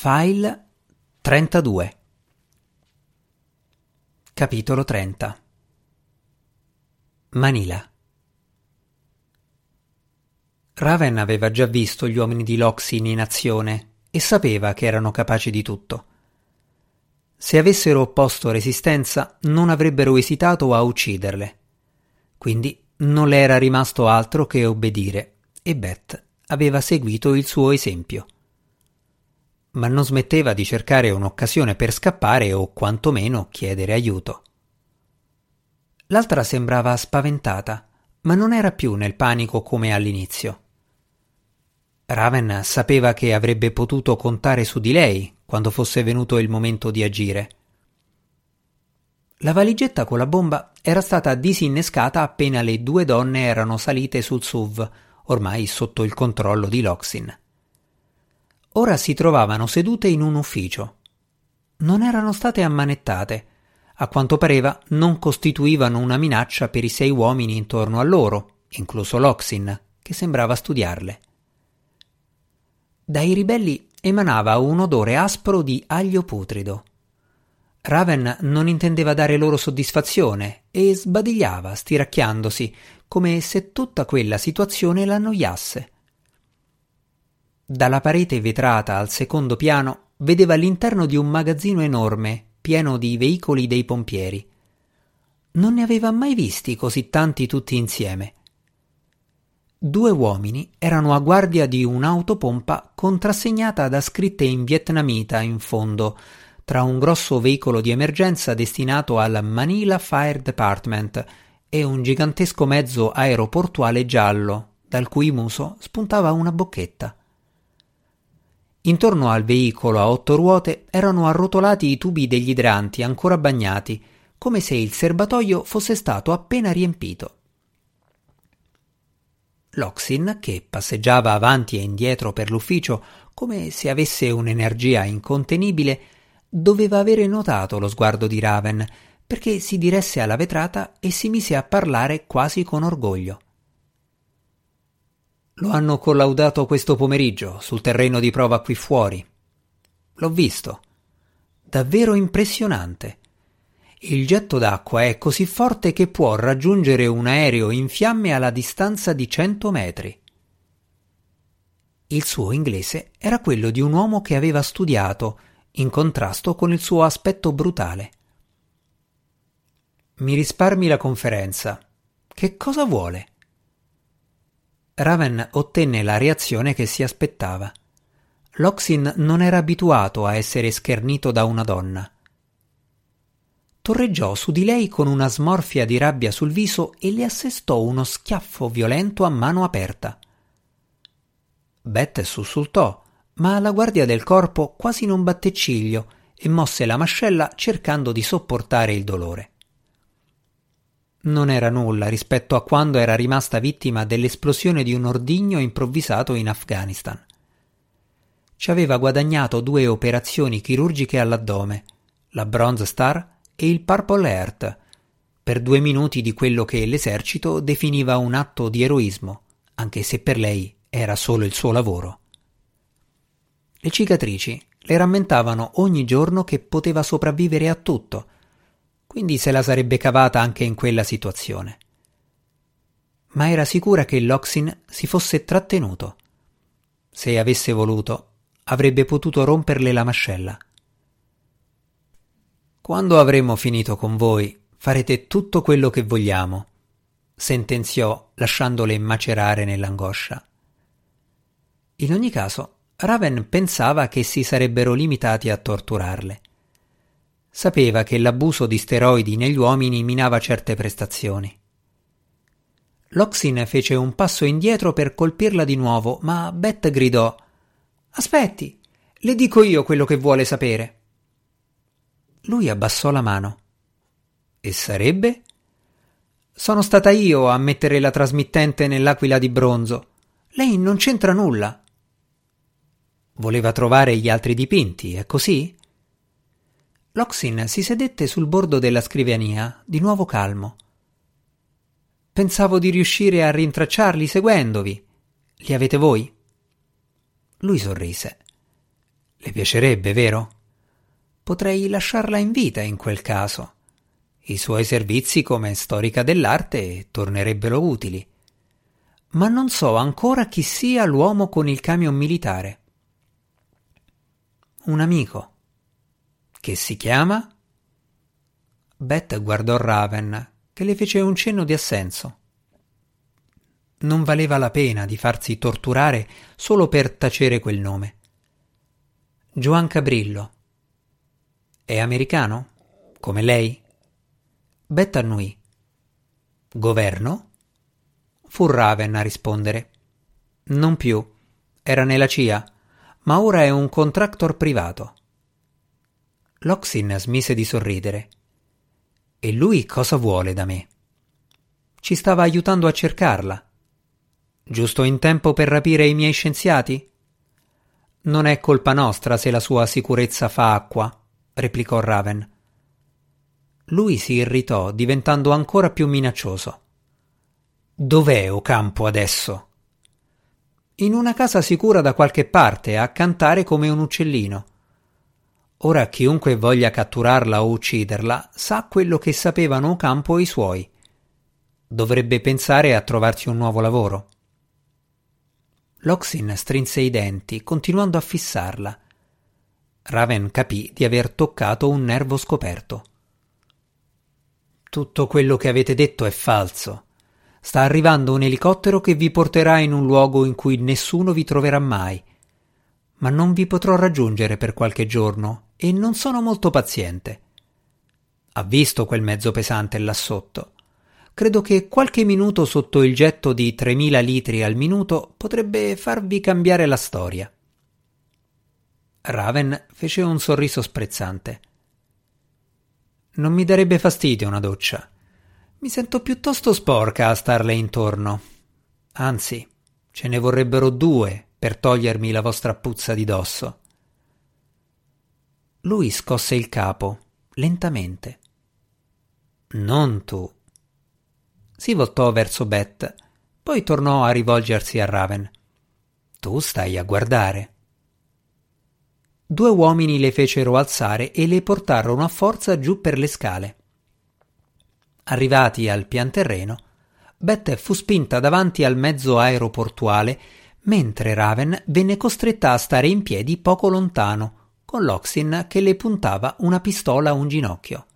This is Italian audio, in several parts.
File 32 Capitolo 30 Manila Raven aveva già visto gli uomini di Loxin in azione e sapeva che erano capaci di tutto. Se avessero opposto resistenza non avrebbero esitato a ucciderle. Quindi non le era rimasto altro che obbedire e Beth aveva seguito il suo esempio ma non smetteva di cercare un'occasione per scappare o quantomeno chiedere aiuto. L'altra sembrava spaventata, ma non era più nel panico come all'inizio. Raven sapeva che avrebbe potuto contare su di lei quando fosse venuto il momento di agire. La valigetta con la bomba era stata disinnescata appena le due donne erano salite sul SUV, ormai sotto il controllo di Loxin. Ora si trovavano sedute in un ufficio. Non erano state ammanettate. A quanto pareva non costituivano una minaccia per i sei uomini intorno a loro, incluso Loxin, che sembrava studiarle. Dai ribelli emanava un odore aspro di aglio putrido. Raven non intendeva dare loro soddisfazione e sbadigliava, stiracchiandosi, come se tutta quella situazione l'annoiasse. Dalla parete vetrata al secondo piano vedeva l'interno di un magazzino enorme, pieno di veicoli dei pompieri. Non ne aveva mai visti così tanti tutti insieme. Due uomini erano a guardia di un'autopompa contrassegnata da scritte in vietnamita in fondo, tra un grosso veicolo di emergenza destinato al Manila Fire Department e un gigantesco mezzo aeroportuale giallo, dal cui muso spuntava una bocchetta. Intorno al veicolo a otto ruote erano arrotolati i tubi degli idranti ancora bagnati, come se il serbatoio fosse stato appena riempito. Loxin, che passeggiava avanti e indietro per l'ufficio come se avesse un'energia incontenibile, doveva avere notato lo sguardo di Raven, perché si diresse alla vetrata e si mise a parlare quasi con orgoglio. Lo hanno collaudato questo pomeriggio sul terreno di prova qui fuori. L'ho visto. Davvero impressionante. Il getto d'acqua è così forte che può raggiungere un aereo in fiamme alla distanza di cento metri. Il suo inglese era quello di un uomo che aveva studiato, in contrasto con il suo aspetto brutale. Mi risparmi la conferenza. Che cosa vuole? Raven ottenne la reazione che si aspettava. Loxin non era abituato a essere schernito da una donna. Torreggiò su di lei con una smorfia di rabbia sul viso e le assestò uno schiaffo violento a mano aperta. Beth sussultò, ma la guardia del corpo quasi non batté ciglio e mosse la mascella cercando di sopportare il dolore non era nulla rispetto a quando era rimasta vittima dell'esplosione di un ordigno improvvisato in Afghanistan. Ci aveva guadagnato due operazioni chirurgiche all'addome, la Bronze Star e il Purple Heart, per due minuti di quello che l'esercito definiva un atto di eroismo, anche se per lei era solo il suo lavoro. Le cicatrici le rammentavano ogni giorno che poteva sopravvivere a tutto, quindi se la sarebbe cavata anche in quella situazione. Ma era sicura che Loxin si fosse trattenuto. Se avesse voluto, avrebbe potuto romperle la mascella. Quando avremo finito con voi, farete tutto quello che vogliamo, sentenziò lasciandole macerare nell'angoscia. In ogni caso, Raven pensava che si sarebbero limitati a torturarle. Sapeva che l'abuso di steroidi negli uomini minava certe prestazioni. Loxin fece un passo indietro per colpirla di nuovo, ma Beth gridò Aspetti, le dico io quello che vuole sapere. Lui abbassò la mano. E sarebbe? Sono stata io a mettere la trasmittente nell'aquila di bronzo. Lei non c'entra nulla. Voleva trovare gli altri dipinti, è così? Loxin si sedette sul bordo della scrivania, di nuovo calmo. Pensavo di riuscire a rintracciarli seguendovi. Li avete voi? Lui sorrise. Le piacerebbe, vero? Potrei lasciarla in vita in quel caso. I suoi servizi come storica dell'arte tornerebbero utili. Ma non so ancora chi sia l'uomo con il camion militare. Un amico. Che si chiama? Beth guardò Raven, che le fece un cenno di assenso. Non valeva la pena di farsi torturare solo per tacere quel nome. Juan Cabrillo. È americano? Come lei? Beth annui. Governo? Fu Raven a rispondere. Non più. Era nella CIA, ma ora è un contractor privato. Loxin smise di sorridere. E lui cosa vuole da me? Ci stava aiutando a cercarla. Giusto in tempo per rapire i miei scienziati? Non è colpa nostra se la sua sicurezza fa acqua, replicò Raven. Lui si irritò, diventando ancora più minaccioso. Dov'è Ocampo adesso? In una casa sicura da qualche parte, a cantare come un uccellino. Ora chiunque voglia catturarla o ucciderla sa quello che sapevano Ocampo e i suoi. Dovrebbe pensare a trovarsi un nuovo lavoro. Loxin strinse i denti, continuando a fissarla. Raven capì di aver toccato un nervo scoperto. Tutto quello che avete detto è falso. Sta arrivando un elicottero che vi porterà in un luogo in cui nessuno vi troverà mai. Ma non vi potrò raggiungere per qualche giorno e non sono molto paziente. Ha visto quel mezzo pesante là sotto. Credo che qualche minuto sotto il getto di 3000 litri al minuto potrebbe farvi cambiare la storia. Raven fece un sorriso sprezzante. Non mi darebbe fastidio una doccia. Mi sento piuttosto sporca a starle intorno. Anzi, ce ne vorrebbero due per togliermi la vostra puzza di dosso. Lui scosse il capo, lentamente. Non tu. Si voltò verso Beth, poi tornò a rivolgersi a Raven. Tu stai a guardare. Due uomini le fecero alzare e le portarono a forza giù per le scale. Arrivati al pian terreno, Beth fu spinta davanti al mezzo aeroportuale, mentre Raven venne costretta a stare in piedi poco lontano, con Loxin che le puntava una pistola a un ginocchio.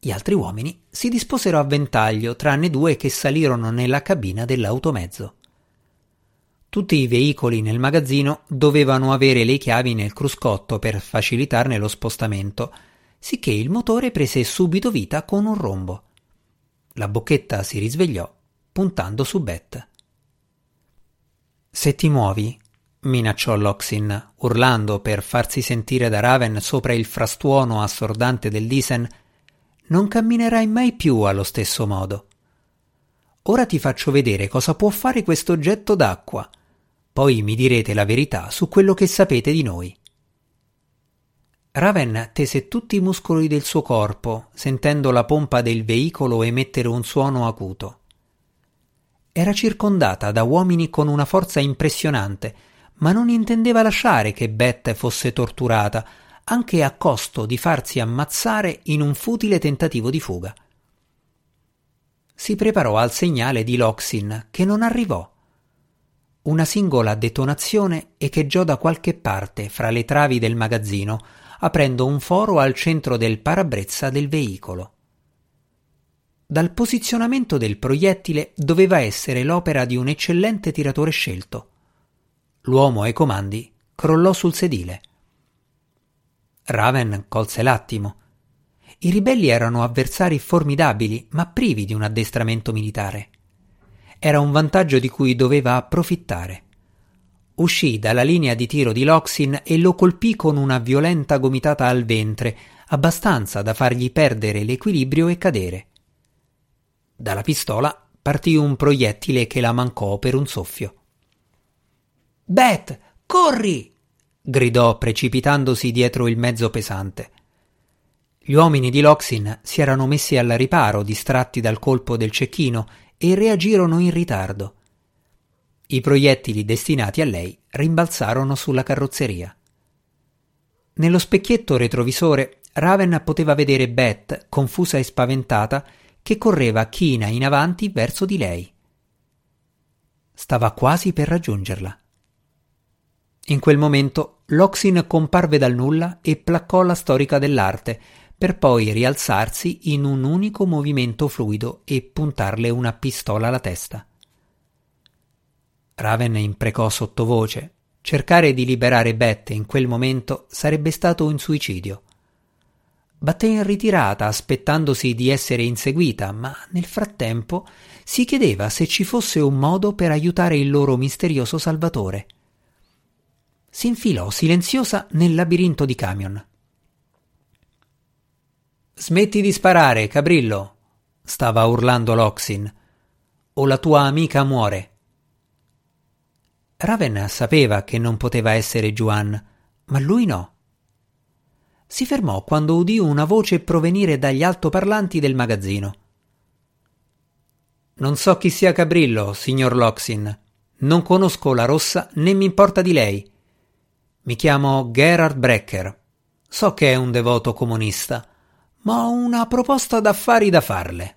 Gli altri uomini si disposero a ventaglio, tranne due che salirono nella cabina dell'automezzo. Tutti i veicoli nel magazzino dovevano avere le chiavi nel cruscotto per facilitarne lo spostamento, sicché il motore prese subito vita con un rombo. La bocchetta si risvegliò, puntando su Beth. Se ti muovi, minacciò Loxin, urlando per farsi sentire da Raven sopra il frastuono assordante del Disen, non camminerai mai più allo stesso modo. Ora ti faccio vedere cosa può fare questo oggetto d'acqua. Poi mi direte la verità su quello che sapete di noi. Raven tese tutti i muscoli del suo corpo, sentendo la pompa del veicolo emettere un suono acuto. Era circondata da uomini con una forza impressionante, ma non intendeva lasciare che Beth fosse torturata, anche a costo di farsi ammazzare in un futile tentativo di fuga. Si preparò al segnale di Loxin, che non arrivò una singola detonazione echeggiò da qualche parte fra le travi del magazzino, aprendo un foro al centro del parabrezza del veicolo. Dal posizionamento del proiettile doveva essere l'opera di un eccellente tiratore scelto. L'uomo ai comandi crollò sul sedile. Raven colse l'attimo. I ribelli erano avversari formidabili, ma privi di un addestramento militare era un vantaggio di cui doveva approfittare. Uscì dalla linea di tiro di Loxin e lo colpì con una violenta gomitata al ventre, abbastanza da fargli perdere l'equilibrio e cadere. Dalla pistola partì un proiettile che la mancò per un soffio. Beth, corri! gridò precipitandosi dietro il mezzo pesante. Gli uomini di Loxin si erano messi al riparo, distratti dal colpo del cecchino, e reagirono in ritardo. I proiettili destinati a lei rimbalzarono sulla carrozzeria. Nello specchietto retrovisore Raven poteva vedere Beth, confusa e spaventata, che correva china in avanti verso di lei. Stava quasi per raggiungerla. In quel momento Loxin comparve dal nulla e placcò la storica dell'arte, per poi rialzarsi in un unico movimento fluido e puntarle una pistola alla testa. Raven imprecò sottovoce. Cercare di liberare Beth in quel momento sarebbe stato un suicidio. Batté in ritirata aspettandosi di essere inseguita, ma nel frattempo si chiedeva se ci fosse un modo per aiutare il loro misterioso salvatore. Si infilò silenziosa nel labirinto di camion. Smetti di sparare, Cabrillo, stava urlando Loxin, o la tua amica muore. Raven sapeva che non poteva essere Juan, ma lui no. Si fermò quando udì una voce provenire dagli altoparlanti del magazzino. Non so chi sia Cabrillo, signor Loxin. Non conosco la rossa né mi importa di lei. Mi chiamo Gerard Brecker. So che è un devoto comunista, ma ho una proposta d'affari da farle.